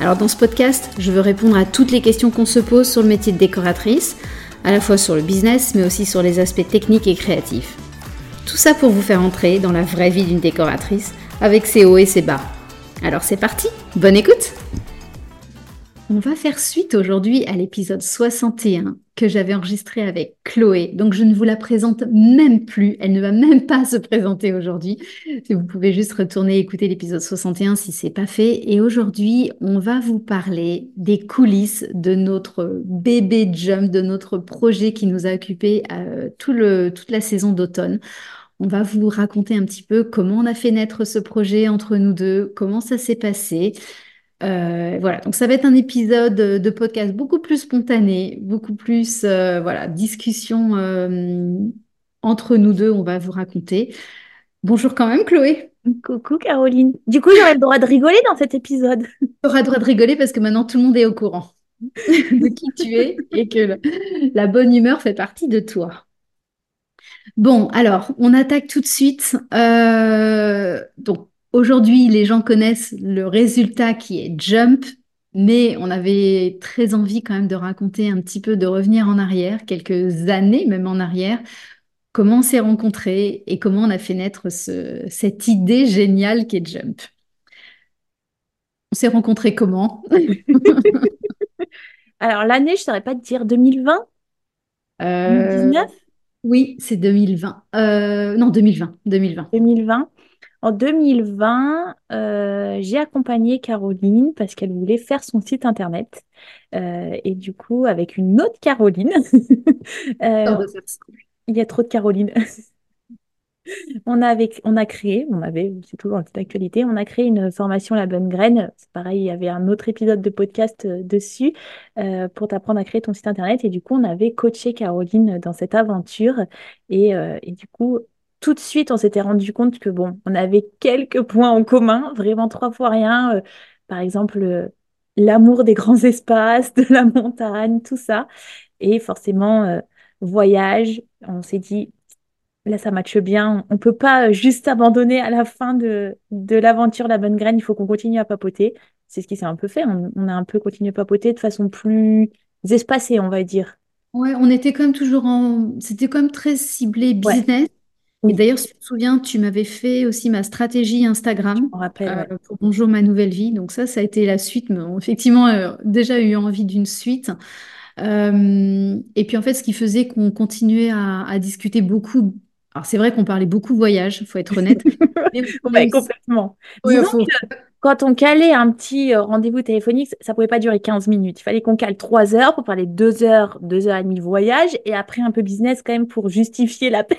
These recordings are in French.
Alors dans ce podcast, je veux répondre à toutes les questions qu'on se pose sur le métier de décoratrice, à la fois sur le business, mais aussi sur les aspects techniques et créatifs. Tout ça pour vous faire entrer dans la vraie vie d'une décoratrice, avec ses hauts et ses bas. Alors c'est parti, bonne écoute on va faire suite aujourd'hui à l'épisode 61 que j'avais enregistré avec Chloé. Donc je ne vous la présente même plus, elle ne va même pas se présenter aujourd'hui. Vous pouvez juste retourner écouter l'épisode 61 si c'est pas fait. Et aujourd'hui, on va vous parler des coulisses de notre bébé jump, de notre projet qui nous a occupé euh, tout le, toute la saison d'automne. On va vous raconter un petit peu comment on a fait naître ce projet entre nous deux, comment ça s'est passé. Euh, voilà, donc ça va être un épisode de podcast beaucoup plus spontané, beaucoup plus euh, voilà discussion euh, entre nous deux. On va vous raconter. Bonjour quand même, Chloé. Coucou Caroline. Du coup, j'aurai le droit de rigoler dans cet épisode. Tu auras le droit de rigoler parce que maintenant tout le monde est au courant de qui tu es et que la bonne humeur fait partie de toi. Bon, alors, on attaque tout de suite. donc, Aujourd'hui, les gens connaissent le résultat qui est Jump, mais on avait très envie quand même de raconter un petit peu, de revenir en arrière, quelques années même en arrière, comment on s'est rencontrés et comment on a fait naître cette idée géniale qui est Jump? On s'est rencontrés comment? Alors l'année, je ne saurais pas te dire 2020 2019 euh, Oui, c'est 2020. Euh, non, 2020. 2020. 2020. En 2020, euh, j'ai accompagné Caroline parce qu'elle voulait faire son site internet. Euh, et du coup, avec une autre Caroline, euh, il y a trop de Caroline. on, avait, on a créé, on avait, c'est toujours en actualité, on a créé une formation La Bonne Graine. C'est pareil, il y avait un autre épisode de podcast dessus pour t'apprendre à créer ton site internet. Et du coup, on avait coaché Caroline dans cette aventure. Et, et du coup, tout de suite, on s'était rendu compte que bon, on avait quelques points en commun, vraiment trois fois rien. Euh, par exemple, euh, l'amour des grands espaces, de la montagne, tout ça. Et forcément, euh, voyage, on s'est dit, là, ça matche bien. On ne peut pas juste abandonner à la fin de, de l'aventure La Bonne Graine. Il faut qu'on continue à papoter. C'est ce qui s'est un peu fait. On, a un peu continué à papoter de façon plus espacée, on va dire. Ouais, on était quand même toujours en. C'était quand même très ciblé business. Et d'ailleurs, si tu te souviens, tu m'avais fait aussi ma stratégie Instagram rappelle, euh, pour Bonjour ma nouvelle vie. Donc ça, ça a été la suite. Mais effectivement, euh, déjà eu envie d'une suite. Euh, et puis en fait, ce qui faisait qu'on continuait à, discuter beaucoup. Alors c'est vrai qu'on parlait beaucoup voyage, il faut être honnête. mais complètement. Quand on calait un petit rendez-vous téléphonique, ça pouvait pas durer 15 minutes. Il fallait qu'on cale 3 heures pour parler 2 heures, 2 heures et demie de voyage et après un peu business quand même pour justifier l'appel.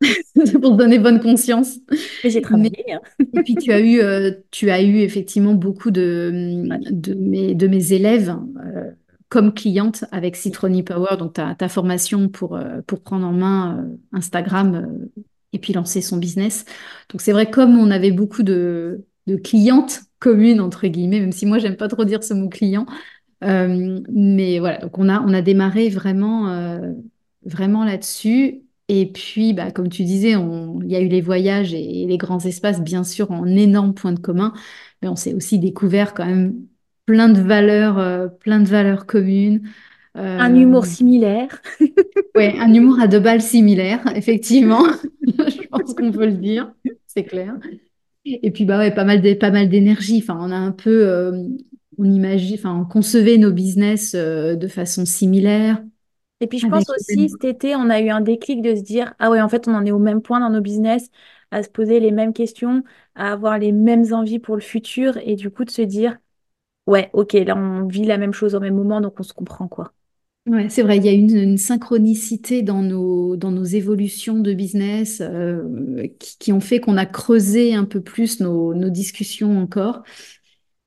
pour donner bonne conscience. J'ai travaillé. Hein. et puis tu as eu, euh, tu as eu effectivement beaucoup de, de, mes, de mes élèves euh, comme clientes avec Citroni Power, donc ta, ta formation pour, euh, pour prendre en main Instagram et puis lancer son business. Donc c'est vrai, comme on avait beaucoup de, de clientes communes, entre guillemets, même si moi j'aime pas trop dire ce mot client, mais voilà, donc on a, on a démarré vraiment, vraiment là-dessus. Et puis, bah, comme tu disais, il y a eu les voyages et, les grands espaces, bien sûr, en énorme point de commun, mais on s'est aussi découvert quand même plein de valeurs, euh, plein de valeurs communes. un humour euh, similaire. oui, un humour à deux balles similaire, effectivement. Je pense qu'on peut le dire, c'est clair. Et puis, bah ouais, pas mal d'énergie. Enfin, on a un peu, euh, on imagine, enfin, on concevait nos business de façon similaire. Et puis je pense aussi, cet été, on a eu un déclic de se dire, ah ouais, en fait, on en est au même point dans nos business, à se poser les mêmes questions, à avoir les mêmes envies pour le futur, et du coup de se dire, ouais, ok, là, on vit la même chose au même moment, donc on se comprend, quoi. Ouais, c'est vrai, il y a une, synchronicité dans nos, dans nos évolutions de business euh, qui, ont fait qu'on a creusé un peu plus nos, nos discussions encore.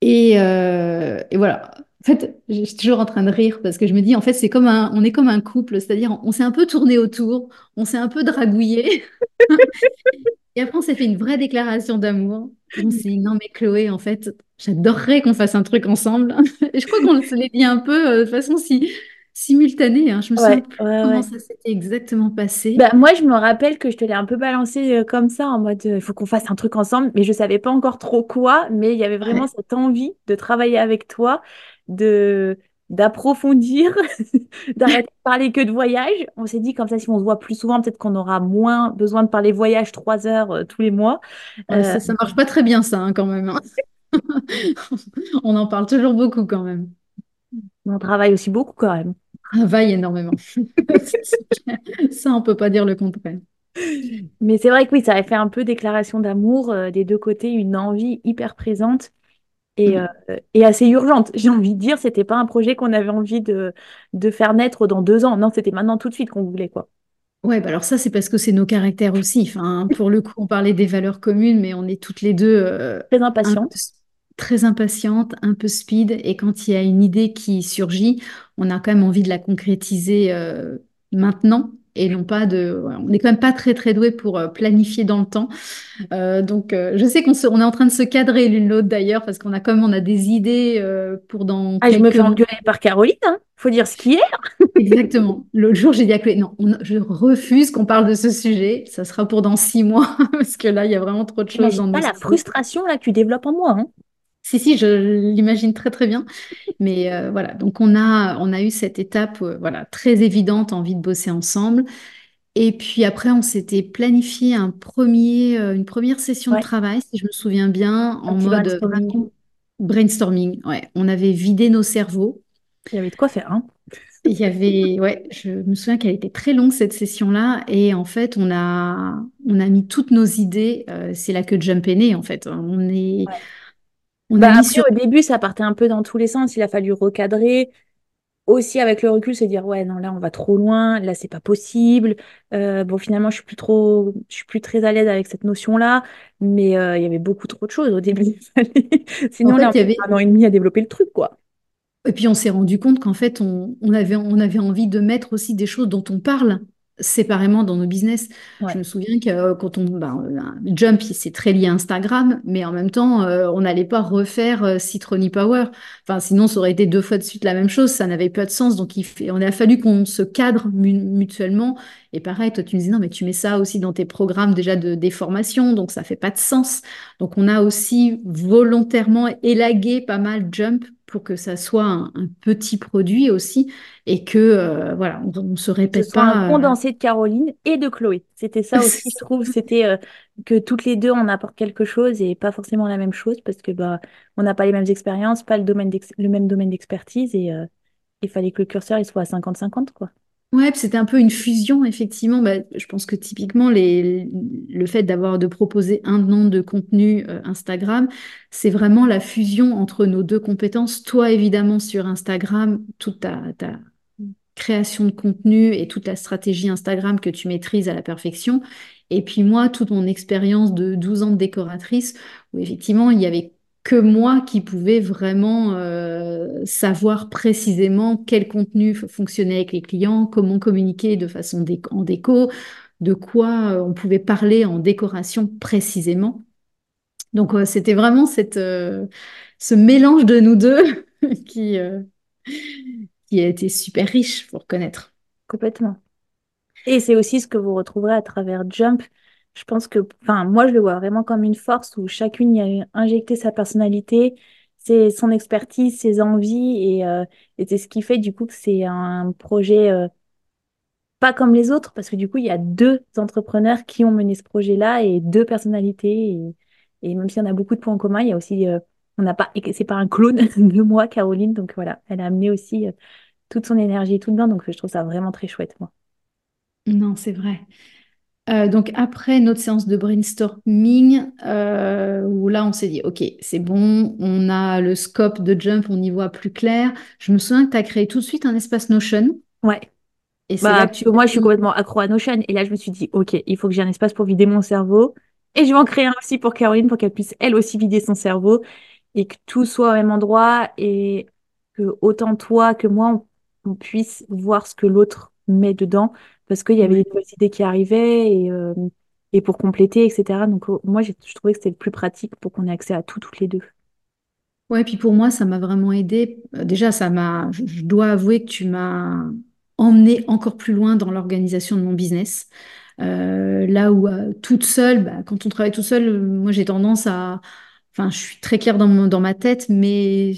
Et, euh, et, voilà, fait, je suis toujours en train de rire parce que je me dis, en fait, c'est comme un, on est comme un couple, c'est-à-dire on s'est un peu tourné autour, on s'est un peu dragouillé, et après on s'est fait une vraie déclaration d'amour. On s'est dit, non mais Chloé, en fait, j'adorerais qu'on fasse un truc ensemble. Je crois qu'on se l'est dit un peu euh, de façon si simultanée. hein. Je me souviens plus ouais, comment ouais. ça s'était exactement passé. Bah, moi, je me rappelle que je te l'ai un peu balancé euh, comme ça, en mode, il faut qu'on fasse un truc ensemble, mais je savais pas encore trop quoi, mais il y avait vraiment cette envie de travailler avec toi, de d'approfondir, d'arrêter de parler que de voyage. On s'est dit comme ça, si on se voit plus souvent, peut-être qu'on aura moins besoin de parler voyage trois heures euh, tous les mois. Euh, ça, ça marche pas très bien ça hein, quand même. hein. On en parle toujours beaucoup quand même. on travaille aussi beaucoup quand même. Travaille énormément. Ça, on peut pas dire le contraire. Mais c'est vrai que oui, ça a fait un peu déclaration d'amour euh, des deux côtés, une envie hyper présente. et, euh, Mm. et assez urgente. J'ai envie de dire, c'était pas un projet qu'on avait envie de, de faire naître dans deux ans. Non, c'était maintenant tout de suite qu'on voulait, quoi. Ouais, bah alors ça, c'est parce que c'est nos caractères aussi. Enfin, pour le coup, on parlait des valeurs communes, mais on est toutes les deux euh, Très un impatiente. très impatientes, un peu speed. Et quand il y a une idée qui surgit, on a quand même envie de la concrétiser euh, maintenant. Et non pas de. on n'est quand même pas très très doué pour euh, planifier dans le temps. Euh, donc, euh, je sais qu'on se- on est en train de se cadrer l'une l'autre d'ailleurs, parce qu'on a comme on a des idées euh, pour dans Ah, je me fais engueuler par Caroline, hein. Faut dire ce qui est. Exactement. L'autre jour, j'ai dit à Chloé, non, on- je refuse qu'on parle de ce sujet. Ça sera pour dans six mois, parce que là, il y a vraiment trop de choses dans pas la frustration là que tu développes en moi, hein. Si, si, je l'imagine très, très bien. Mais euh, voilà, donc on a, on a eu cette étape euh, voilà, très évidente, envie de bosser ensemble. Et puis après, on s'était planifié un premier, euh, une première session de travail, si je me souviens bien, un en mode brainstorming. brainstorming. Ouais, on avait vidé nos cerveaux. Il y avait de quoi faire, hein. Il y avait, ouais, je me souviens qu'elle était très longue cette session-là et en fait on a, on a mis toutes nos idées. euh, c'est là que Jump est né en fait. On est, Ouais. On Bah après, sur. au début, ça partait un peu dans tous les sens. Il a fallu recadrer. Aussi, avec le recul, se dire, ouais, non, là, on va trop loin. Là, c'est pas possible. Euh, bon, finalement, je suis plus trop, je suis plus très à l'aise avec cette notion-là. Mais euh, il y avait beaucoup trop de choses au début. Fallait- En Sinon, là, fait, on y avait, un an et demi à développer le truc, quoi. et puis on s'est rendu compte qu'en fait on, on avait, on avait envie de mettre aussi des choses dont on parle séparément dans nos business. Ouais. Je me souviens que euh, quand on, ben, euh, Jump, c'est très lié à Instagram, mais en même temps, euh, on n'allait pas refaire euh, Citroni Power. Enfin, sinon, ça aurait été deux fois de suite la même chose, ça n'avait pas de sens. Donc, il fait- on a fallu qu'on se cadre mu- mutuellement. Et pareil, toi, tu me disais, non, mais tu mets ça aussi dans tes programmes déjà de des formations, donc ça fait pas de sens. Donc, on a aussi volontairement élagué pas mal Jump pour que ça soit un, un petit produit aussi et que, euh, voilà, on ne se répète soit un pas. euh, condensé de Caroline et de Chloé. C'était ça aussi, je trouve. C'était euh, que toutes les deux, on apporte quelque chose et pas forcément la même chose parce que bah, on n'a pas les mêmes expériences, pas le domaine le même domaine d'expertise et il fallait que le curseur il soit à 50-50, quoi. Ouais, c'était un peu une fusion, effectivement. Bah, je pense que typiquement, les, le fait d'avoir de proposer un nom de contenu euh, Instagram, c'est vraiment la fusion entre nos deux compétences. Toi, évidemment, sur Instagram, toute ta, ta création de contenu et toute la stratégie Instagram que tu maîtrises à la perfection. Et puis moi, toute mon expérience de 12 ans de décoratrice, où effectivement, il y avait que moi qui pouvais vraiment euh, savoir précisément quel contenu fonctionnait avec les clients, comment communiquer de façon en déco, de quoi euh, on pouvait parler en décoration précisément. Donc c'était vraiment cette, euh, ce mélange de nous deux qui, qui a été super riche pour connaître. Complètement. Et c'est aussi ce que vous retrouverez à travers Jump. Je pense que, enfin, moi, je le vois vraiment comme une force où chacune y a injecté sa personnalité, c'est son expertise, ses envies, et, euh, et c'est ce qui fait du coup que c'est un projet euh, pas comme les autres, parce que du coup, il y a deux entrepreneurs qui ont mené ce projet-là et deux personnalités. Et, même s'il y en a beaucoup de points en commun, il y a aussi, euh, on n'a pas, c'est pas un clone de moi, Caroline, donc voilà, elle a amené aussi euh, toute son énergie et tout dedans, donc je trouve ça vraiment très chouette, moi. Non, c'est vrai. Euh, donc après notre séance de brainstorming, euh, où là on s'est dit, ok, c'est bon, on a le scope de Jump, on y voit plus clair. Je me souviens que tu as créé tout de suite un espace Notion, Ouais. et Bah, là que tu moi, je suis complètement accro à Notion. Et là, je me suis dit, OK, il faut que j'ai un espace pour vider mon cerveau. Et je vais en créer un aussi pour Caroline, pour qu'elle puisse, elle aussi, vider son cerveau et que tout soit au même endroit. Et que autant toi que moi, on, puisse voir ce que l'autre met dedans, parce qu'il y avait des nouvelles idées qui arrivaient et, euh, et pour compléter, etc. Donc oh, moi, je trouvais que c'était le plus pratique pour qu'on ait accès à tout, toutes les deux. Ouais, puis pour moi, ça m'a vraiment aidé. Euh, déjà, ça m'a, je dois avouer que tu m'as emmené encore plus loin dans l'organisation de mon business. Euh, là où euh, toute seule, bah, quand on travaille tout seul, moi j'ai tendance à, enfin, je suis très claire dans, dans ma tête, mais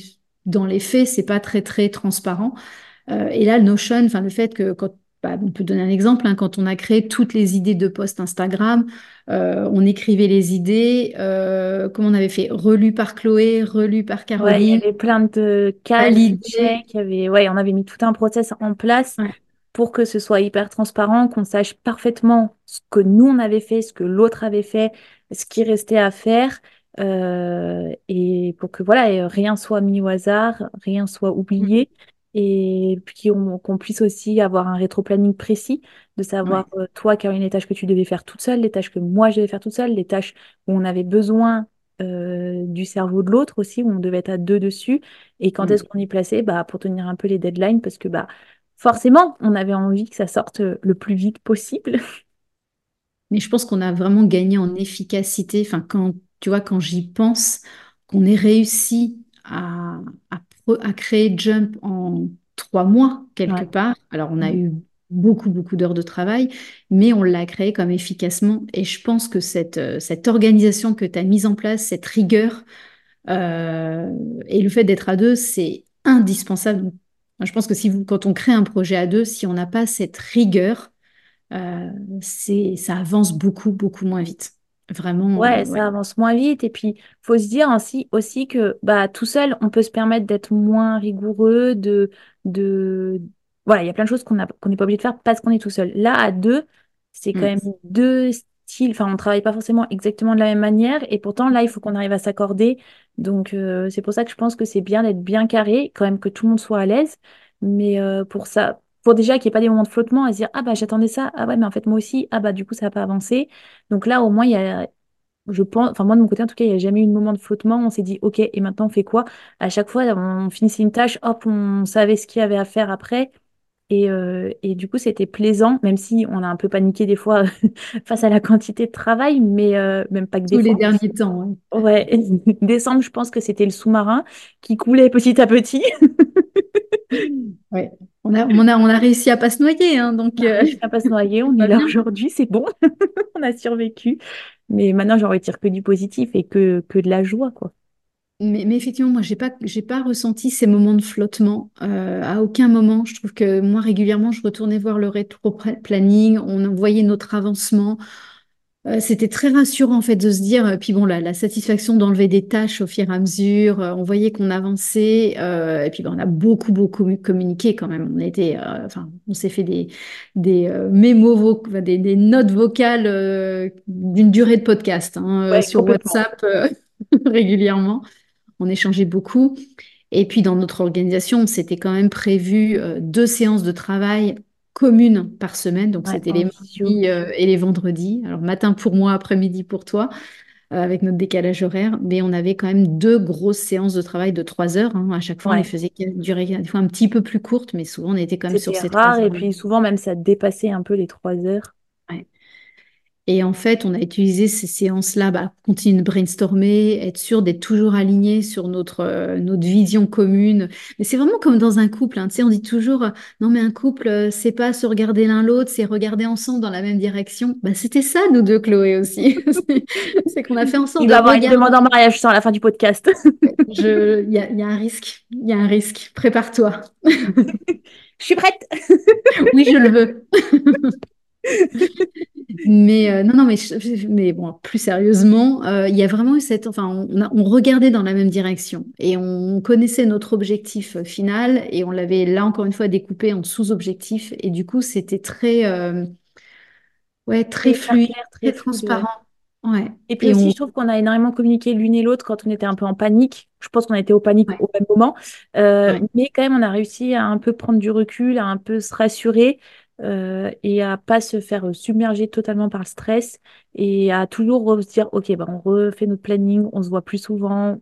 dans les faits, c'est pas très très transparent. Et là, le Notion, enfin, le fait que quand bah, on peut donner un exemple, hein, quand on a créé toutes les idées de post Instagram, euh, on écrivait les idées, euh, comment on avait fait, relu par Chloé, relu par Caroline. il y avait plein de cas, avait, ouais, on avait mis tout un process en place pour que ce soit hyper transparent, qu'on sache parfaitement ce que nous on avait fait, ce que l'autre avait fait, ce qui restait à faire. Euh, et pour que voilà, rien soit mis au hasard, rien soit oublié et puis qu'on puisse aussi avoir un rétro-planning précis, de savoir, euh, toi, Caroline, les tâches que tu devais faire toute seule, les tâches que moi, je devais faire toute seule, les tâches où on avait besoin euh, du cerveau de l'autre aussi, où on devait être à deux dessus, et quand est-ce qu'on y plaçait bah, pour tenir un peu les deadlines, parce que bah, forcément, on avait envie que ça sorte le plus vite possible. Mais je pense qu'on a vraiment gagné en efficacité. Enfin, quand tu vois, quand j'y pense, qu'on ait réussi à, à à créer Jump en trois mois, quelque part. Alors, on a mm. eu beaucoup, beaucoup d'heures de travail, mais on l'a créé comme efficacement. Et je pense que cette, euh, cette organisation que tu as mise en place, cette rigueur, euh, et le fait d'être à deux, c'est indispensable. je pense que si vous, quand on crée un projet à deux, si on n'a pas cette rigueur, euh, c'est, ça avance beaucoup, beaucoup moins vite. Vraiment. Ouais, ça avance moins vite. Et puis, faut se dire ainsi aussi que bah, tout seul, on peut se permettre d'être moins rigoureux, de, de... Voilà, il y a plein de choses qu'on qu'on n'est pas obligé de faire parce qu'on est tout seul. Là, à deux, c'est quand mm. même deux styles. Enfin, on travaille pas forcément exactement de la même manière. Et pourtant, là, il faut qu'on arrive à s'accorder. Donc, euh, c'est pour ça que je pense que c'est bien d'être bien carré, quand même que tout le monde soit à l'aise. Mais euh, pour ça, pour déjà qu'il n'y ait pas des moments de flottement à se dire ah bah j'attendais ça. Ah ouais mais en fait moi aussi. Ah bah du coup ça n'a pas avancé donc là au moins il y a je pense enfin moi de mon côté en tout cas il n'y a jamais eu de moment de flottement. On s'est dit ok et maintenant on fait quoi? À chaque fois on finissait une tâche hop on savait ce qu'il y avait à faire après et, euh, et du coup c'était plaisant même si on a un peu paniqué des fois face à la quantité de travail mais euh, même pas que des Tous les derniers temps ouais décembre je pense que c'était le sous-marin qui coulait petit à petit ouais on a, on, a, on a réussi à pas se noyer. Hein, donc, on a euh, réussi à pas se noyer. On est là aujourd'hui, c'est bon. on a survécu. Mais maintenant, j'en retire que du positif et que, que de la joie, quoi. Mais, mais, effectivement, moi, j'ai pas, j'ai pas ressenti ces moments de flottement euh, à aucun moment. Je trouve que moi, régulièrement, je retournais voir le rétro-planning, on voyait notre avancement, euh, c'était très rassurant en fait de se dire, euh, puis bon, la, la satisfaction d'enlever des tâches au fur et à mesure, euh, on voyait qu'on avançait, et puis ben, on a beaucoup, beaucoup communiqué quand même. On était, enfin, on s'est fait des, des mémos, des, des, notes vocales d'une durée de podcast hein, sur WhatsApp régulièrement. On échangeait beaucoup. Et puis dans notre organisation, c'était quand même prévu deux séances de travail communes par semaine. Donc, c'était les mardis euh, et les vendredis. Alors, matin pour moi, après-midi pour toi, euh, avec notre décalage horaire. Mais on avait quand même deux grosses séances de travail de trois heures. Hein. À chaque fois, on les faisait durer des fois un petit peu plus courtes, mais souvent, on était quand même sur ces rare, Et puis, souvent, même, ça dépassait un peu les trois heures. Et en fait, on a utilisé ces séances-là, bah, continuer de brainstormer, être sûr d'être toujours aligné sur notre, euh, notre vision commune. Mais c'est vraiment comme dans un couple. Hein. Tu sais, on dit toujours, euh, non mais un couple, euh, c'est pas se regarder l'un l'autre, c'est regarder ensemble dans la même direction. Bah, c'était ça, nous deux, Chloé aussi. c'est qu'on a fait ensemble. Il va y avoir une demande en mariage à la fin du podcast. Il y a, y a un risque. Il y a un risque. Prépare-toi. Je suis prête. oui, je le veux mais euh, non, non, mais, mais bon, plus sérieusement, euh, il y a vraiment eu cette. Enfin, on, on, regardait dans la même direction et on connaissait notre objectif euh, final et on l'avait là encore une fois découpé en sous-objectifs et du coup, c'était très, ouais, très fluide, très, transparent. Ouais. Et puis aussi, je trouve qu'on a énormément communiqué l'une et l'autre quand on était un peu en panique. Je pense qu'on était au panique au même moment. Mais quand même, on a réussi à un peu prendre du recul, à un peu se rassurer euh, et à pas se faire submerger totalement par le stress et à toujours se dire, OK, bah, on refait notre planning, on se voit plus souvent,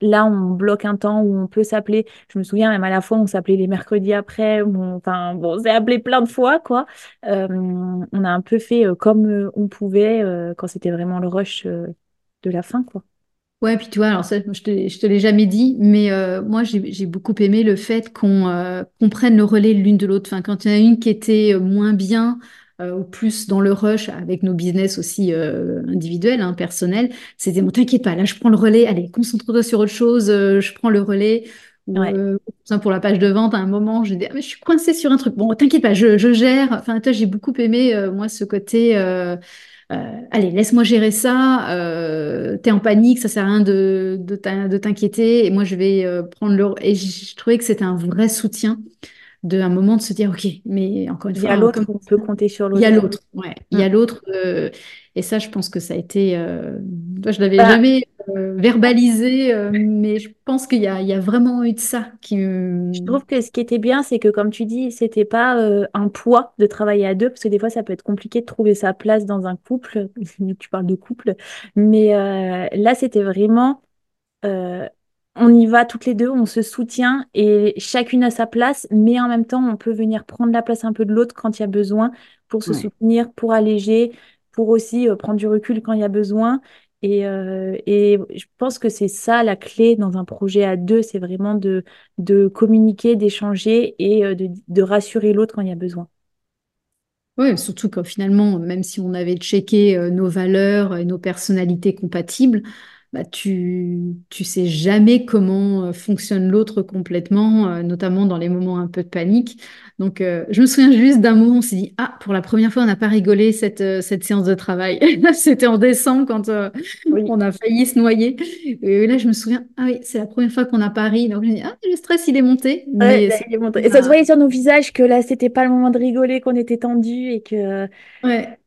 là, on bloque un temps où on peut s'appeler. Je me souviens, même à la fois, on s'appelait les mercredis après, enfin, bon, on s'est appelé plein de fois, quoi. Euh, on a un peu fait euh, comme on pouvait quand c'était vraiment le rush de la fin, quoi. Ouais, puis tu vois, alors ça, je te, je te l'ai jamais dit, mais euh, moi, j'ai beaucoup aimé le fait qu'on euh, prenne le relais l'une de l'autre. Enfin, quand il y en a une qui était euh, moins bien, ou plus dans le rush, avec nos business aussi individuels, hein, personnels, c'était bon, t'inquiète pas, là, je prends le relais, allez, concentre-toi sur autre chose, je prends le relais. Ou, pour la page de vente, à un moment, j'ai dit, ah, mais je suis coincée sur un truc. Bon, t'inquiète pas, je, je, gère. Enfin, toi, j'ai beaucoup aimé, moi, ce côté euh, allez, laisse-moi gérer ça, euh, t'es en panique, ça sert à rien de, de t'inquiéter, et moi je vais euh, prendre le... Et je, trouvais que c'était un vrai soutien de un moment de se dire, ok, mais encore une fois... Il y a l'autre, on peut compter sur l'autre. Il y a l'autre, ouais. Il y a mm. l'autre, et ça, je pense que ça a été... je l'avais bah, jamais euh, verbalisé, euh, mais je pense qu'il y, y a, vraiment eu de ça qui Je trouve que ce qui était bien, c'est que comme tu dis, c'était pas euh, un poids de travailler à deux, parce que des fois, ça peut être compliqué de trouver sa place dans un couple. tu parles de couple, mais là, c'était vraiment on y va toutes les deux, on se soutient et chacune a sa place, mais en même temps, on peut venir prendre la place un peu de l'autre quand il y a besoin pour se soutenir, pour alléger, pour aussi prendre du recul quand il y a besoin. Euh, et, je pense que c'est ça la clé dans un projet à deux, c'est vraiment de, de communiquer, d'échanger et euh, de, de rassurer l'autre quand il y a besoin. Oui, surtout que finalement, même si on avait checké euh, nos valeurs et nos personnalités compatibles, bah, tu tu sais jamais comment euh, fonctionne l'autre complètement, euh, notamment dans les moments un peu de panique. Donc, euh, je me souviens juste d'un moment, on s'est dit, ah, pour la première fois, on n'a pas rigolé cette, cette séance de travail. C'était en décembre quand on a failli se noyer. Et là, je me souviens, ah oui, c'est la première fois qu'on a pas ri. Donc, je me dis, ah, le stress, il est monté. Mais il est monté. Et ça se voyait sur nos visages que là, c'était pas le moment de rigoler, qu'on était tendu et que. Ouais.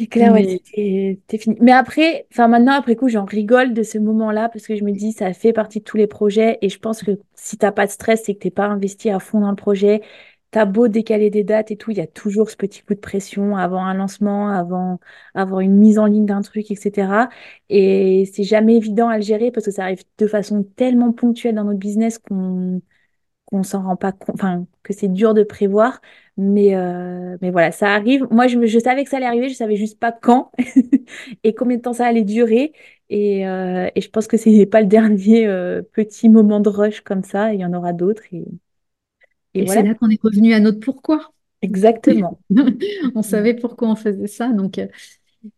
Et que là, ouais, c'était fini. Mais après, enfin maintenant, après coup, j'en rigole de ce moment-là parce que je me dis, ça fait partie de tous les projets. Et je pense que si t'as pas de stress, c'est que t'es pas investi à fond dans le projet. T'as beau décaler des dates et tout, il y a toujours ce petit coup de pression avant un lancement, avant, avant une mise en ligne d'un truc, etc. Et c'est jamais évident à le gérer parce que ça arrive de façon tellement ponctuelle dans notre business qu'on qu'on s'en rend pas compte, enfin, que c'est dur de prévoir. Mais, euh, mais voilà, ça arrive. Moi, je, je, savais que ça allait arriver, je savais juste pas quand et combien de temps ça allait durer. Et, euh, et je pense que ce n'est pas le dernier euh, petit moment de rush comme ça. Il y en aura d'autres. Et, et, c'est là qu'on est revenu à notre pourquoi. Exactement. on savait pourquoi on faisait ça. Donc,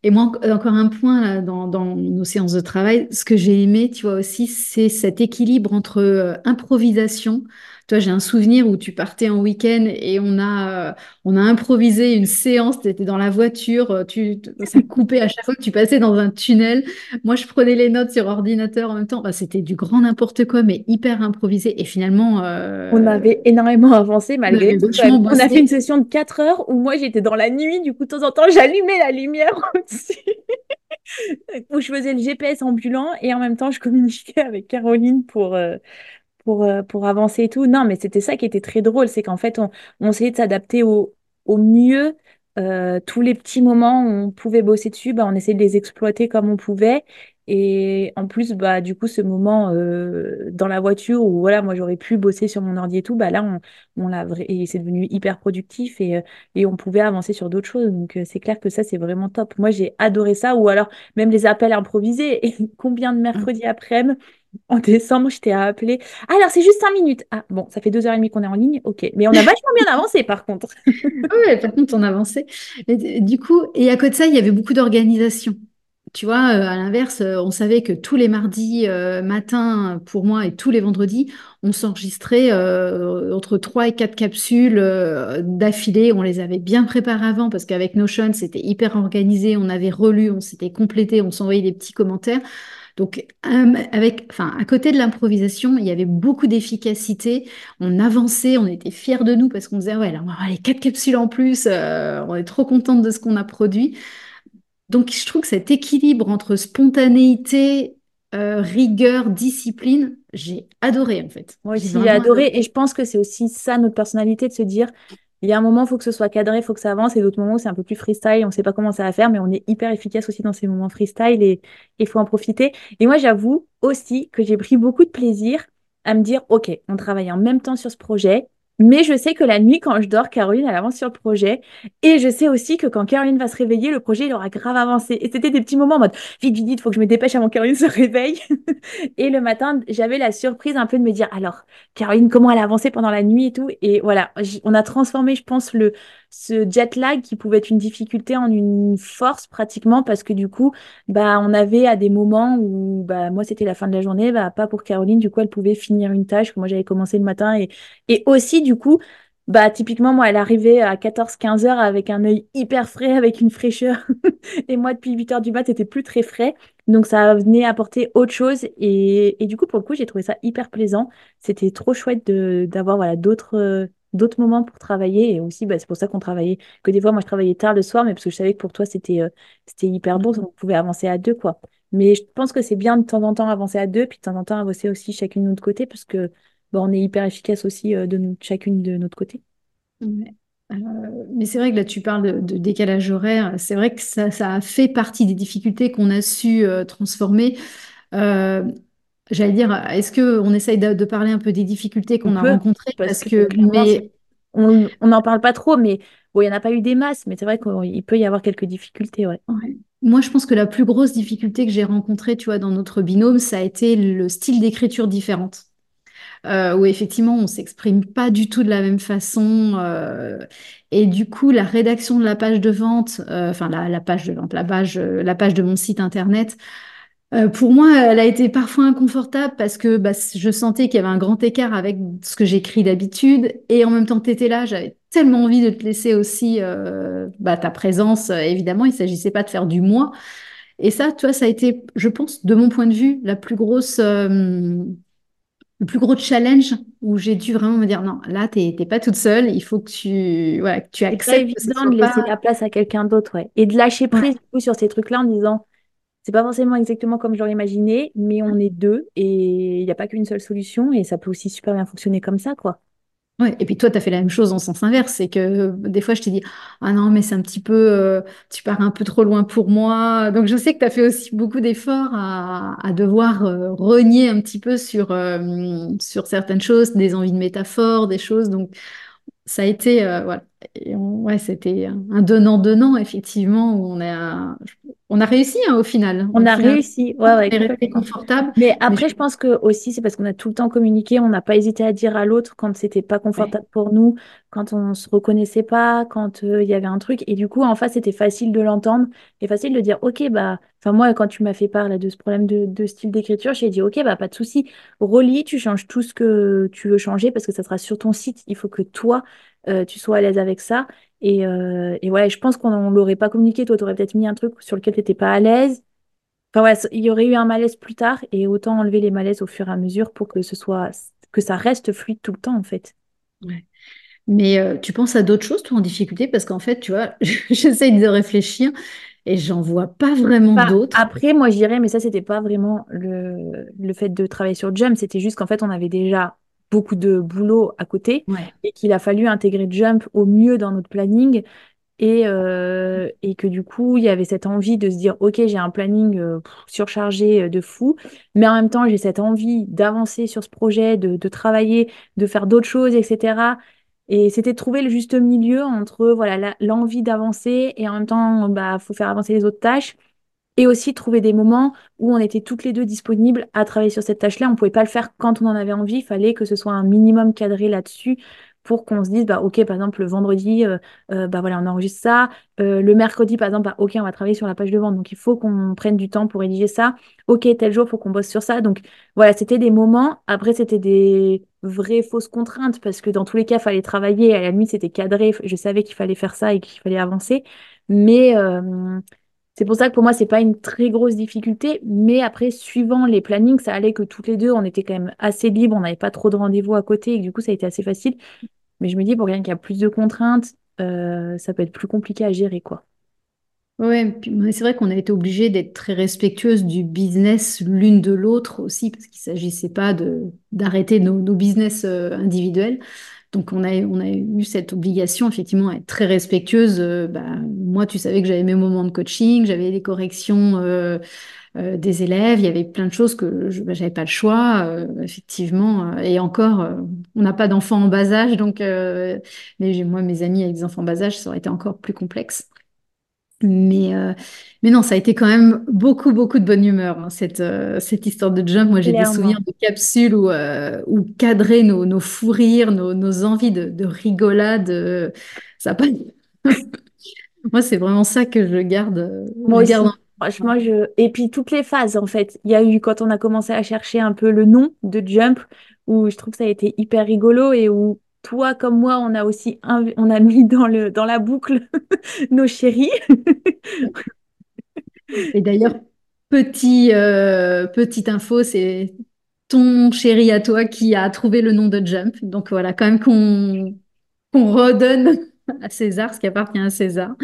et moi, encore un point dans, nos séances de travail, ce que j'ai aimé, tu vois aussi, c'est cet équilibre entre improvisation. Toi, j'ai un souvenir où tu partais en week-end et on a, euh, on a improvisé une séance. Tu étais dans la voiture, euh, tu, ça coupait à chaque fois que tu passais dans un tunnel. Moi, je prenais les notes sur ordinateur en même temps. C'était du grand n'importe quoi, mais hyper improvisé. Et finalement, on avait énormément avancé malgré tout. On a fait une session de 4 heures où moi, j'étais dans la nuit. Du coup, de temps en temps, j'allumais la lumière où je faisais le GPS ambulant et en même temps je communiquais avec Caroline pour, euh, pour, euh, pour avancer et tout. Non, mais c'était ça qui était très drôle, c'est qu'en fait on, on essayait de s'adapter au, au mieux euh, tous les petits moments où on pouvait bosser dessus, bah, on essayait de les exploiter comme on pouvait. Et en plus, bah, du coup, ce moment euh, dans la voiture où voilà, moi j'aurais pu bosser sur mon ordi et tout, bah là, on, on l'a et c'est devenu hyper productif et, et on pouvait avancer sur d'autres choses. Donc c'est clair que ça, c'est vraiment top. Moi, j'ai adoré ça. Ou alors même les appels improvisés. Et combien de mmh. mercredis après-midi en décembre, je t'ai appelé. alors, c'est juste cinq minutes. Ah, bon, ça fait deux heures et demie qu'on est en ligne. Ok. Mais on a vachement bien avancé, par contre. oui, par contre, on a avancé. du coup, et à côté de ça, il y avait beaucoup d'organisation. Tu vois, euh, à l'inverse, euh, on savait que tous les mardis euh, matin, pour moi, et tous les vendredis, on s'enregistrait entre trois et quatre capsules d'affilée. On les avait bien préparées avant parce qu'avec Notion, c'était hyper organisé. On avait relu, on s'était complété, on s'envoyait des petits commentaires. Donc, avec, enfin, à côté de l'improvisation, il y avait beaucoup d'efficacité. On avançait, on était fiers de nous parce qu'on disait, ouais, là, on va avoir les quatre capsules en plus. on est trop contente de ce qu'on a produit. Donc, je trouve que cet équilibre entre spontanéité, euh, rigueur, discipline, j'ai adoré en fait. Moi aussi, j'ai adoré. Et je pense que c'est aussi ça notre personnalité de se dire Il y a un moment, il faut que ce soit cadré, il faut que ça avance, et d'autres moments, c'est un peu plus freestyle, on ne sait pas comment ça va faire, mais on est hyper efficace aussi dans ces moments freestyle et il faut en profiter. Et moi, j'avoue aussi que j'ai pris beaucoup de plaisir à me dire, OK, on travaille en même temps sur ce projet, mais je sais que la nuit, quand je dors, Caroline, elle avance sur le projet. Et je sais aussi que quand Caroline va se réveiller, le projet, il aura grave avancé. Et c'était des petits moments en mode, vite, vite, vite, faut que je me dépêche avant que Caroline se réveille. et le matin, j'avais la surprise un peu de me dire, alors, Caroline, comment elle a avancé pendant la nuit et tout? Et voilà, on a transformé, je pense, le, ce jet lag qui pouvait être une difficulté en une force pratiquement parce que du coup, bah, on avait à des moments où bah, moi, c'était la fin de la journée, bah, pas pour Caroline, du coup, elle pouvait finir une tâche que moi, j'avais commencé le matin. Et, et aussi, du coup, bah, typiquement, moi, elle arrivait à 14-15 heures avec un œil hyper frais, avec une fraîcheur. et moi, depuis 8 heures du mat, c'était plus très frais. Donc, ça venait apporter autre chose. Et, du coup, pour le coup, j'ai trouvé ça hyper plaisant. C'était trop chouette d'avoir voilà, d'autres d'autres moments pour travailler. Et aussi, bah, c'est pour ça qu'on travaillait, que des fois, moi, je travaillais tard le soir, mais parce que je savais que pour toi, c'était euh, c'était hyper bon, on pouvait avancer à deux, quoi. Mais je pense que c'est bien de temps en temps avancer à deux, puis de temps en temps avancer aussi chacune de notre côté, parce que bon, on est hyper efficace aussi euh, de chacune de notre côté. Euh, mais c'est vrai que là, tu parles de, décalage horaire. C'est vrai que ça, ça, a fait partie des difficultés qu'on a su transformer. J'allais dire, est-ce qu'on essaye de, parler un peu des difficultés qu'on a rencontrées? Parce, que, mais on n'en parle pas trop, mais bon, il n'y en a pas eu des masses, mais c'est vrai qu'il peut y avoir quelques difficultés. Ouais. Moi, je pense que la plus grosse difficulté que j'ai rencontrée, tu vois, dans notre binôme, ça a été le style d'écriture différente. Euh, où effectivement, on s'exprime pas du tout de la même façon. Euh, et du coup, la rédaction de la page de vente, euh, enfin la, page de vente, la page, la page de mon site internet, euh, pour moi, elle a été parfois inconfortable parce que bah, je sentais qu'il y avait un grand écart avec ce que j'écris d'habitude. Et en même temps, tu étais là, j'avais tellement envie de te laisser aussi euh, bah, ta présence. évidemment, il ne s'agissait pas de faire du moi. Et ça, tu vois, ça a été, je pense, de mon point de vue, la plus grosse, euh, le plus gros challenge où j'ai dû vraiment me dire non, là, tu n'es pas toute seule, il faut que tu, voilà, que tu acceptes. C'est évident de laisser la place à quelqu'un d'autre, ouais. Et de lâcher prise sur ces trucs-là en disant c'est pas forcément exactement comme j'aurais imaginé, mais on est deux et il n'y a pas qu'une seule solution et ça peut aussi super bien fonctionner comme ça, quoi. Ouais, et puis toi, tu as fait la même chose en sens inverse. C'est que des fois, je t'ai dit Ah non, mais c'est un petit peu, euh, tu pars un peu trop loin pour moi. Donc, je sais que tu as fait aussi beaucoup d'efforts à, devoir euh, renier un petit peu sur, euh, sur certaines choses, des envies de métaphores, des choses. Donc, ça a été, voilà. Ouais, c'était un donnant-donnant, effectivement, où on a, on a réussi hein, au final. On a réussi, ouais, ouais. confortable. Mais après, je... pense que aussi, c'est parce qu'on a tout le temps communiqué, on n'a pas hésité à dire à l'autre quand c'était pas confortable pour nous, quand on se reconnaissait pas, quand euh, il y avait un truc. Et du coup, en face, c'était facile de l'entendre et facile de dire, OK, bah, enfin, moi, quand tu m'as fait part de ce problème de, style d'écriture, j'ai dit, OK, bah, pas de souci. Relis, tu changes tout ce que tu veux changer parce que ça sera sur ton site. Il faut que toi, euh, tu sois à l'aise avec ça. Et, euh, et ouais, je pense qu'on ne l'aurait pas communiqué. Toi, tu aurais peut-être mis un truc sur lequel tu n'étais pas à l'aise. Enfin ouais, il y aurait eu un malaise plus tard et autant enlever les malaises au fur et à mesure pour que ce soit que ça reste fluide tout le temps en fait. Ouais. Mais euh, tu penses à d'autres choses, toi, en difficulté? Parce qu'en fait, tu vois, j'essaye de réfléchir et j'en vois pas vraiment bah, d'autres. Après, moi, je dirais, mais ça, c'était pas vraiment le, le fait de travailler sur Jump, c'était juste qu'en fait, on avait déjà beaucoup de boulot à côté et qu'il a fallu intégrer Jump au mieux dans notre planning. Et, euh, et que du coup, il y avait cette envie de se dire, OK, j'ai un planning euh, surchargé euh, de fou, mais en même temps, j'ai cette envie d'avancer sur ce projet, de, de travailler, de faire d'autres choses, etc. Et c'était de trouver le juste milieu entre voilà l'envie d'avancer et en même temps, bah, faut faire avancer les autres tâches et aussi trouver des moments où on était toutes les deux disponibles à travailler sur cette tâche-là. On pouvait pas le faire quand on en avait envie, il fallait que ce soit un minimum cadré là-dessus pour qu'on se dise, bah, OK, par exemple, le vendredi, euh, euh, bah, voilà, on enregistre ça. Euh, le mercredi, par exemple, bah, OK, on va travailler sur la page de vente. Donc, il faut qu'on prenne du temps pour rédiger ça. OK, tel jour, il faut qu'on bosse sur ça. Donc, voilà, c'était des moments. Après, c'était des vraies fausses contraintes parce que dans tous les cas, il fallait travailler. À la nuit, c'était cadré. Je savais qu'il fallait faire ça et qu'il fallait avancer. Mais c'est pour ça que pour moi, c'est pas une très grosse difficulté. Mais après, suivant les plannings, ça allait que toutes les deux, on était quand même assez libres, on n'avait pas trop de rendez-vous à côté et du coup, ça a été assez facile. Mais je me dis, pour quelqu'un qui a plus de contraintes, euh, ça peut être plus compliqué à gérer, quoi. C'est vrai qu'on a été obligé d'être très respectueuses du business l'une de l'autre aussi, parce qu'il ne s'agissait pas d'arrêter nos, nos, business euh, individuels. Donc on a, on a eu cette obligation effectivement à être très respectueuse. Bah, moi, tu savais que j'avais mes moments de coaching, j'avais les corrections des élèves, il y avait plein de choses que je n'avais bah, pas le choix, effectivement. Et encore, on n'a pas d'enfants en bas âge, donc mais moi, mes amis avec des enfants en bas âge, ça aurait été encore plus complexe. Mais, euh, mais non, ça a été quand même beaucoup, beaucoup de bonne humeur, hein, cette, euh, cette histoire de jump. Moi, j'ai des souvenirs de capsules où, euh, où cadrer nos, nos fous rires, nos, nos envies de, de rigolade, ça pas... Moi, c'est vraiment ça que je garde. Moi aussi. Franchement, je... Et puis toutes les phases, en fait. Il y a eu quand on a commencé à chercher un peu le nom de Jump, où je trouve que ça a été hyper rigolo et où toi comme moi, on a aussi on a mis dans, le, dans la boucle nos chéris. Et d'ailleurs, petit, euh, petite info, c'est ton chéri à toi qui a trouvé le nom de Jump. Donc voilà, quand même qu'on redonne à César ce qui appartient à César.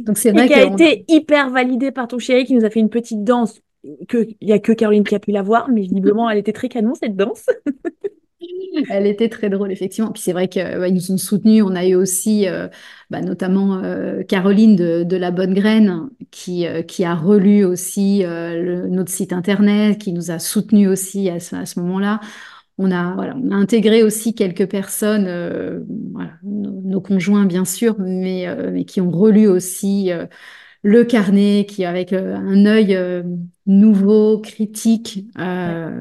Donc c'est vrai qui a été hyper validé par ton chéri qui nous a fait une petite danse que il y a que Caroline qui a pu la voir, mais visiblement elle était très canon cette danse. Elle était très drôle, effectivement. Puis c'est vrai qu'ils nous ont soutenus. On a eu aussi, euh, bah, notamment euh, Caroline de, La Bonne Graine, qui, euh, qui a relu aussi notre site internet, qui nous a soutenus aussi à ce, moment-là. On a, voilà, on a intégré aussi quelques personnes, nos, conjoints bien sûr, mais, mais qui ont relu aussi le carnet, qui avec un œil nouveau, critique,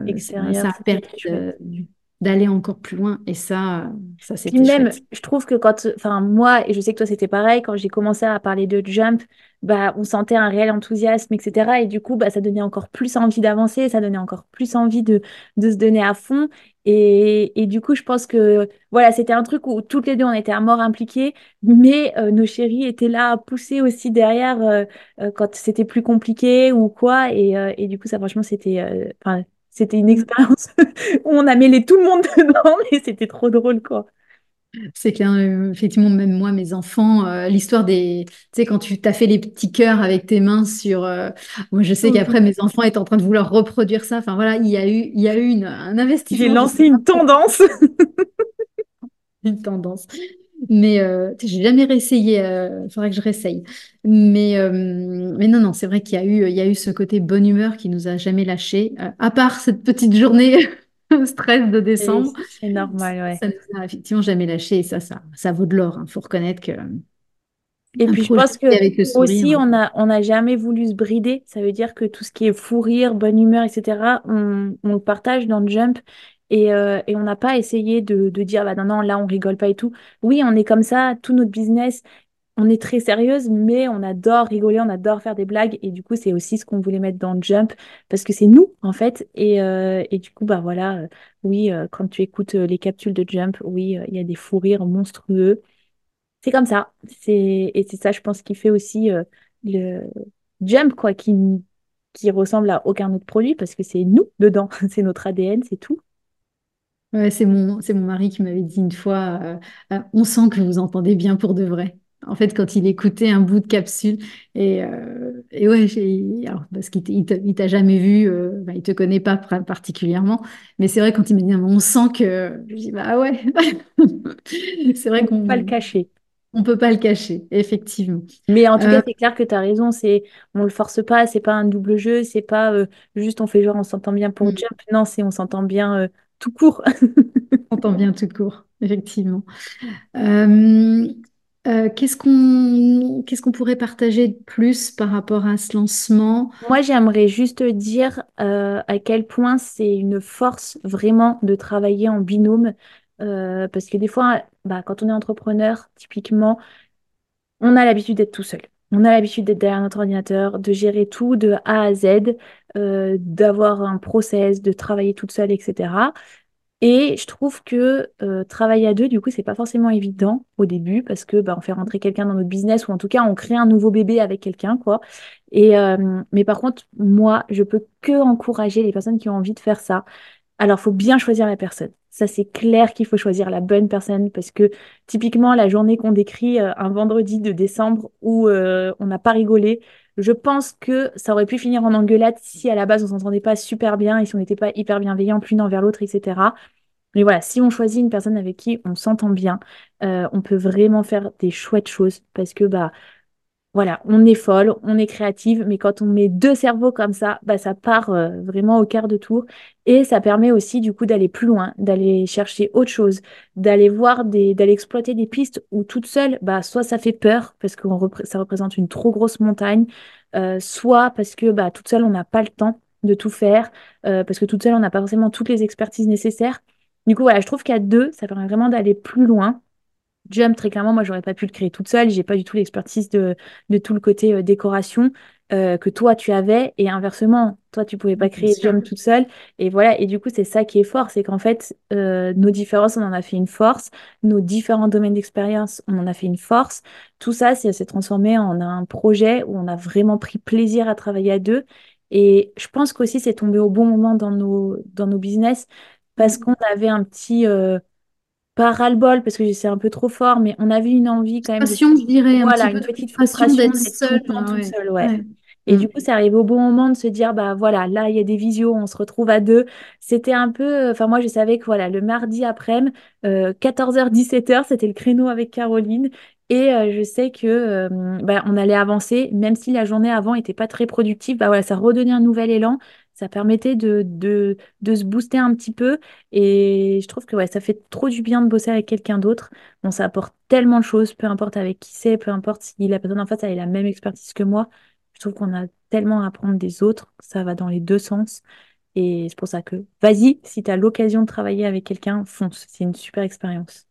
extérieur, ça a permis d'aller encore plus loin. Et ça, ça c'était même, je trouve que quand, enfin moi, et je sais que toi c'était pareil, quand j'ai commencé à parler de jump, bah on sentait un réel enthousiasme, etc. Et du coup, bah ça donnait encore plus envie d'avancer, ça donnait encore plus envie de, de se donner à fond. Et, et du coup, je pense que voilà, c'était un truc où toutes les deux on était à mort impliqués, mais euh, nos chéris étaient là à pousser aussi derrière euh, euh, quand c'était plus compliqué ou quoi. Et, et du coup, ça franchement, c'était, c'était une expérience où on a mêlé tout le monde dedans, mais c'était trop drôle, quoi. C'est clair, euh, effectivement, même moi, mes enfants, euh, l'histoire des. Tu sais, quand tu t'as fait les petits cœurs avec tes mains sur. Euh, moi, je sais qu'après, mes enfants étaient en train de vouloir reproduire ça. Enfin, voilà, il y a eu, il y a eu une, un investissement. J'ai lancé une tendance. une tendance. Mais euh, j'ai jamais réessayé. Il euh, faudrait que je réessaye. Mais, euh, mais non, non, c'est vrai qu'il y a eu, il y a eu ce côté bonne humeur qui nous a jamais lâché. à part cette petite journée stress de décembre. C'est normal, ouais. Ça nous a effectivement jamais lâché. Et ça, ça, ça vaut de l'or. Il hein. faut reconnaître que. Et puis je pense que aussi, on n'a on a jamais voulu se brider. Ça veut dire que tout ce qui est fou rire, bonne humeur, etc., on, on le partage dans le jump. Et, euh, et on n'a pas essayé de, de dire, bah non, non, là, on rigole pas et tout. Oui, on est comme ça, tout notre business, on est très sérieuse, mais on adore rigoler, on adore faire des blagues. Et du coup, c'est aussi ce qu'on voulait mettre dans Jump, parce que c'est nous, en fait. Et, euh, et du coup, bah voilà, euh, oui, quand tu écoutes les capsules de Jump, oui, il y a des fous rires monstrueux. C'est comme ça. C'est, et c'est ça, je pense, qui fait aussi le Jump, quoi, qui, qui ressemble à aucun autre produit, parce que c'est nous dedans, c'est notre ADN, c'est tout c'est mon, c'est mon mari qui m'avait dit une fois, euh, euh, on sent que vous entendez bien pour de vrai. En fait, quand il écoutait un bout de capsule, et, euh, et ouais, alors, parce qu'il il t'a jamais vu, bah, il te connaît pas particulièrement, mais c'est vrai quand il m'a dit, on sent que, je dis bah ouais, c'est vrai qu'on peut pas le cacher. On peut pas le cacher, effectivement. Mais en tout cas, c'est clair que tu as raison, c'est on le force pas, c'est pas un double jeu, c'est pas juste on fait genre on s'entend bien pour mm. jump, non, c'est on s'entend bien tout court. On entend bien tout court, effectivement. Euh, euh, qu'est-ce qu'on qu'est-ce qu'on pourrait partager de plus par rapport à ce lancement? Moi, j'aimerais juste dire euh, à quel point c'est une force vraiment de travailler en binôme. parce que des fois, bah, quand on est entrepreneur, typiquement, on a l'habitude d'être tout seul. On a l'habitude d'être derrière notre ordinateur, de gérer tout de A à Z, euh, d'avoir un process, de travailler toute seule, etc. Et je trouve que euh, travailler à deux, du coup, c'est pas forcément évident au début parce que bah, on fait rentrer quelqu'un dans notre business ou en tout cas on crée un nouveau bébé avec quelqu'un, quoi. Et euh, mais par contre, moi, je peux que encourager les personnes qui ont envie de faire ça. Alors, faut bien choisir la personne. Ça, c'est clair qu'il faut choisir la bonne personne parce que typiquement, la journée qu'on décrit euh, un vendredi de décembre où euh, on n'a pas rigolé, je pense que ça aurait pu finir en engueulade si à la base on s'entendait pas super bien et si on n'était pas hyper bienveillant l'une envers l'autre, etc. Mais voilà, si on choisit une personne avec qui on s'entend bien, euh, on peut vraiment faire des chouettes choses parce que bah voilà, on est folle, on est créative, mais quand on met deux cerveaux comme ça, bah, ça part euh, vraiment au quart de tour. Et ça permet aussi, du coup, d'aller plus loin, d'aller chercher autre chose, d'aller voir des, d'aller exploiter des pistes où toute seule, bah, soit ça fait peur parce que ça représente une trop grosse montagne, euh, soit parce que bah, toute seule, on n'a pas le temps de tout faire, euh, parce que toute seule, on n'a pas forcément toutes les expertises nécessaires. Du coup, voilà, je trouve qu'à deux, ça permet vraiment d'aller plus loin. Jump, très clairement, moi, j'aurais pas pu le créer toute seule. J'ai pas du tout l'expertise de, de tout le côté euh, décoration euh, que toi, tu avais. Et inversement, toi, tu pouvais pas créer Jump toute seule. Et voilà. Et du coup, c'est ça qui est fort. C'est qu'en fait, euh, nos différences, on en a fait une force. Nos différents domaines d'expérience, on en a fait une force. Tout ça, ça s'est transformé en un projet où on a vraiment pris plaisir à travailler à deux. Et je pense qu'aussi, c'est tombé au bon moment dans nos, dans nos business parce mmh. qu'on avait un petit pas ras-le-bol parce que c'est un peu trop fort, mais on avait une envie quand même. Je dirais. Voilà, une petite frustration d'être seule, toute seule, ouais. Et du coup, c'est arrivé au bon moment de se dire, bah voilà, là, il y a des visios, on se retrouve à deux. C'était un peu, enfin, moi, je savais que voilà, le mardi après-midi, 14h, 17h, c'était le créneau avec Caroline. Et euh, je sais que euh, bah, on allait avancer, même si la journée avant n'était pas très productive, bah voilà, ça redonnait un nouvel élan ça permettait de, de, de, se booster un petit peu. Et je trouve que ouais, ça fait trop du bien de bosser avec quelqu'un d'autre. Bon, ça apporte tellement de choses, peu importe avec qui c'est, peu importe si la personne en face a la même expertise que moi. Je trouve qu'on a tellement à apprendre des autres, ça va dans les deux sens. Et c'est pour ça que vas-y, si tu as l'occasion de travailler avec quelqu'un, fonce. C'est une super expérience.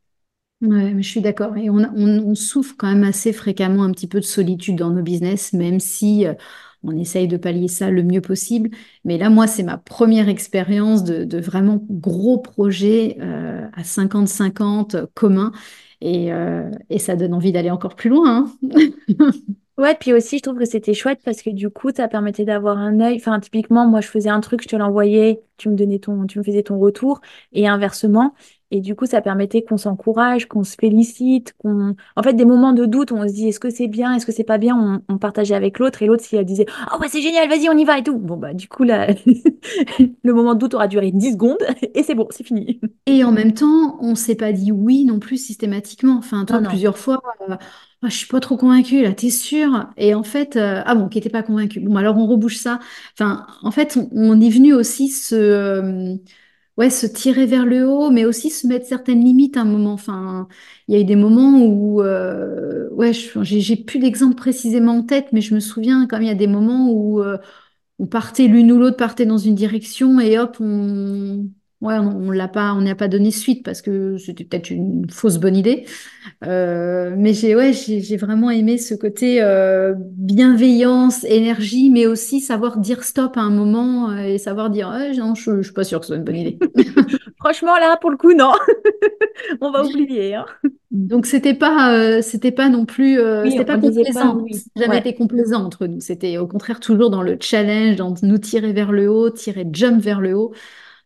Ouais, je suis d'accord. Et on, on, souffre quand même assez fréquemment un petit peu de solitude dans nos business, même si euh, on essaye de pallier ça le mieux possible. Mais là, moi, c'est ma première expérience de, vraiment gros projet euh, à 50-50 commun. Euh, et, ça donne envie d'aller encore plus loin. Hein. ouais, puis aussi, je trouve que c'était chouette parce que du coup, ça permettait d'avoir un œil. Enfin, typiquement, moi, je faisais un truc, je te l'envoyais, tu me donnais ton, tu me faisais ton retour, et inversement. Et du coup, ça permettait qu'on s'encourage, qu'on se félicite, qu'on. En fait, des moments de doute, on se dit est-ce que c'est bien, est-ce que c'est pas bien, on, partageait avec l'autre et l'autre, s'il elle disait oh ouais, c'est génial, vas-y, on y va et tout. Bon, bah, du coup, là, le moment de doute aura duré 10 secondes et c'est bon, c'est fini. Et en même temps, on s'est pas dit oui non plus systématiquement. Enfin, toi, plusieurs fois. Euh, ah, je suis pas trop convaincue là, t'es sûre Et en fait, euh, ah bon, qui était pas convaincu. Bon, alors on rebouche ça. Enfin, en fait, on, est venu aussi se, euh, ouais, se tirer vers le haut, mais aussi se mettre certaines limites à un moment. Enfin, il y a eu des moments où, euh, ouais, j'ai plus d'exemple précisément en tête, mais je me souviens quand il y a des moments où euh, on partait l'une ou l'autre partait dans une direction et hop, on, ouais, on, l'a pas, on n'y a pas donné suite parce que c'était peut-être une fausse bonne idée. Euh, mais j'ai, ouais, j'ai vraiment aimé ce côté euh, bienveillance, énergie, mais aussi savoir dire stop à un moment euh, et savoir dire, non, je, ne suis pas sûre que ce soit une bonne idée. Franchement, là, pour le coup, non. on va oublier. Hein. Donc c'était pas, c'était pas non plus, c'était pas complaisant. Jamais été complaisant entre nous. C'était au contraire toujours dans le challenge, dans nous tirer vers le haut, tirer jump vers le haut.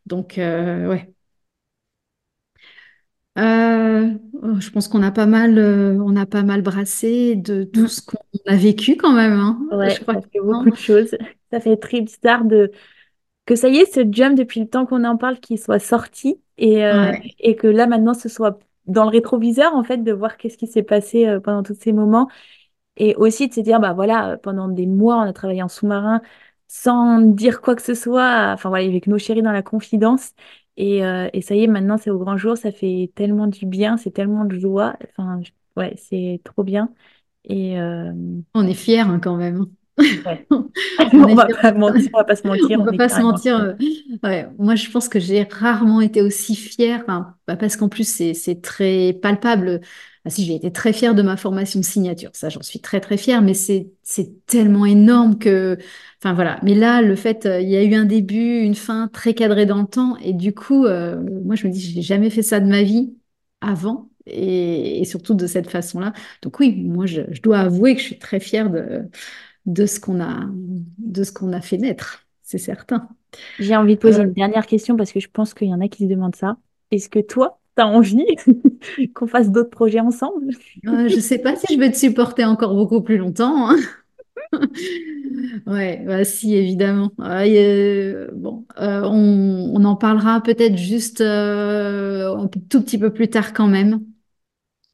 Donc, euh, ouais. Euh, oh, je pense qu'on a pas mal, euh, on a pas mal brassé de tout ce qu'on a vécu quand même. Hein. je crois qu'il y a beaucoup de choses. Ça fait très bizarre de que ça y est, ce jump depuis le temps qu'on en parle, qu'il soit sorti et, et que là maintenant ce soit dans le rétroviseur en fait de voir qu'est-ce qui s'est passé pendant tous ces moments et aussi de se dire bah voilà pendant des mois on a travaillé en sous-marin sans dire quoi que ce soit, enfin voilà, avec nos chéris dans la confidence. Et, euh, et ça y est, maintenant, c'est au grand jour, ça fait tellement du bien, c'est tellement de joie. Enfin, ouais, c'est trop bien. Et euh, On est fiers hein, quand même. on, va pas mentir, on va pas se mentir. on, va pas se mentir. Euh, ouais. Moi, je pense que j'ai rarement été aussi fière, enfin, bah, parce qu'en plus, c'est très palpable. Ah, si j'ai été très fière de ma formation signature, ça, j'en suis très très fière, mais c'est tellement énorme que, enfin voilà. Mais là, le fait, euh, il y a eu un début, une fin très cadrée dans le temps, et du coup, euh, moi, je me dis, j'ai jamais fait ça de ma vie avant. Et, surtout de cette façon-là. Donc oui, moi, je, je dois avouer que je suis très fière de, de ce qu'on a, de ce qu'on a fait naître, c'est certain. J'ai envie de poser euh, une dernière question parce que je pense qu'il y en a qui se demandent ça. Est-ce que toi, tu qu'on fasse d'autres projets ensemble? Euh, Je ne sais pas si je vais te supporter encore beaucoup plus longtemps. Hein. Ouais, bah, si, évidemment. Ah, euh, on, en parlera peut-être juste euh, un tout petit peu plus tard quand même.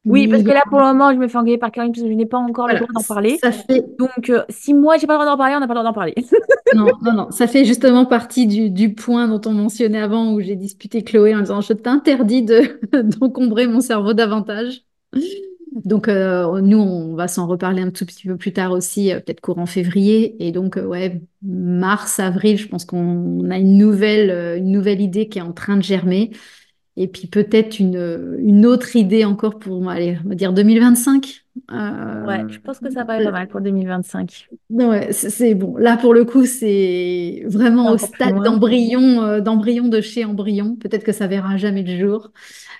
Oui, parce que là, pour le moment, je me fais engueuler par Karine parce que je n'ai pas encore le droit d'en parler. Ça fait... Donc, euh, si moi, j'ai pas le droit d'en parler, on n'a pas le droit d'en parler. non, non, non. Ça fait justement partie du, du point dont on mentionnait avant où j'ai disputé Chloé en disant Je t'interdis d'encombrer mon cerveau davantage. Donc, euh, nous, on va s'en reparler un tout petit peu plus tard aussi, euh, peut-être courant février. Et donc, ouais, mars, avril, je pense qu'on a une nouvelle, une nouvelle idée qui est en train de germer. Et puis peut-être une, une autre idée encore pour, allez, on va dire 2025. Euh, ouais, je pense que ça va être pas mal pour 2025. Ouais, c'est bon. Là, pour le coup, c'est vraiment au stade d'embryon, euh, d'embryon de chez embryon. Peut-être que ça verra jamais le jour.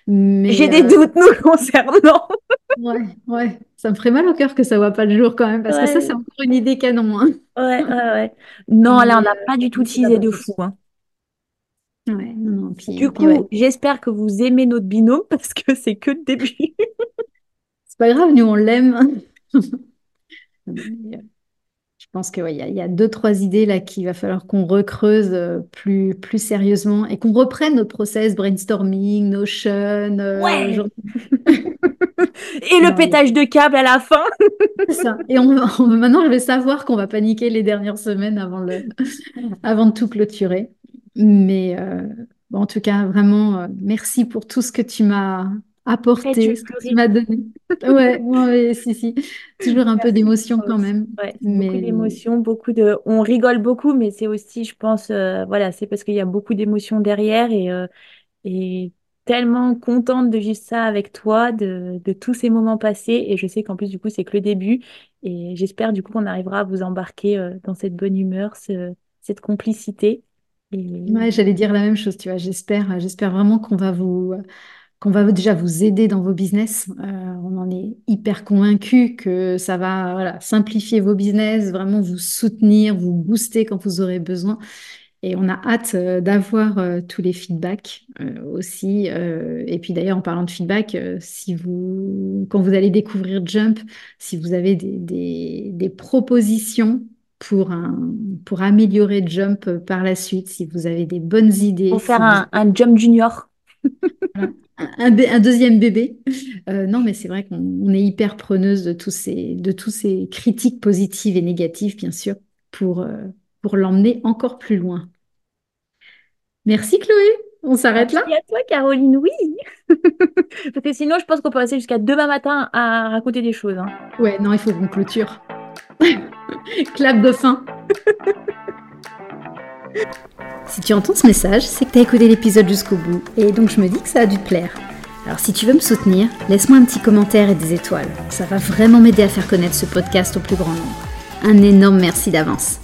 Mais J'ai des euh, doutes nous concernant. ouais, ouais. Ça me ferait mal au cœur que ça voit pas le jour quand même, parce que ça, c'est encore une idée canon. Hein. Ouais, ouais, ouais. Non, là, on n'a pas du tout teasé de fou. Hein du coup, j'espère que vous aimez notre binôme parce que c'est que le début. c'est pas grave, nous on l'aime. Je pense qu'il y, y, a deux, trois idées là qu'il va falloir qu'on recreuse euh, plus, plus sérieusement et qu'on reprenne notre process brainstorming, Notion. Euh, ouais. et le pétage de câble à la fin. ça. Et on, maintenant, je vais savoir qu'on va paniquer les dernières semaines avant, le, avant de tout clôturer. Mais euh, en tout cas, vraiment, euh, merci pour tout ce que tu m'as apporté, ce que tu m'as donné. ouais, si, si. Toujours un peu d'émotion quand même. mais... Beaucoup d'émotion, beaucoup de. On rigole beaucoup, mais c'est aussi, je pense, euh, voilà, c'est parce qu'il y a beaucoup d'émotions derrière et, et tellement contente de juste ça avec toi, de, de, tous ces moments passés. Et je sais qu'en plus, du coup, c'est que le début. Et j'espère, du coup, qu'on arrivera à vous embarquer dans cette bonne humeur, cette complicité. Ouais, j'allais dire la même chose, tu vois. J'espère, j'espère vraiment qu'on va vous, qu'on va déjà vous aider dans vos business. Euh, on en est hyper convaincu que ça va simplifier vos business, vraiment vous soutenir, vous booster quand vous aurez besoin. Et on a hâte euh, d'avoir euh, tous les feedbacks aussi. et puis d'ailleurs, en parlant de feedback, si vous, quand vous allez découvrir Jump, si vous avez des, des propositions pour, un, pour améliorer Jump par la suite, si vous avez des bonnes idées. Pour faire un, Jump Junior. un, deuxième bébé. Euh, non, mais c'est vrai qu'on est hyper preneuse de tous, ces, de tous ces critiques positives et négatives, bien sûr, pour, euh, pour l'emmener encore plus loin. Merci Chloé. On s'arrête là Merci à toi Caroline, oui. Parce que sinon, je pense qu'on peut rester jusqu'à demain matin à raconter des choses. Hein. Ouais, non, il faut qu'on clôture. Clap de fin. si tu entends ce message, c'est que tu as écouté l'épisode jusqu'au bout, et donc je me dis que ça a dû te plaire. Alors si tu veux me soutenir, laisse-moi un petit commentaire et des étoiles. Ça va vraiment m'aider à faire connaître ce podcast au plus grand nombre. Un énorme merci d'avance.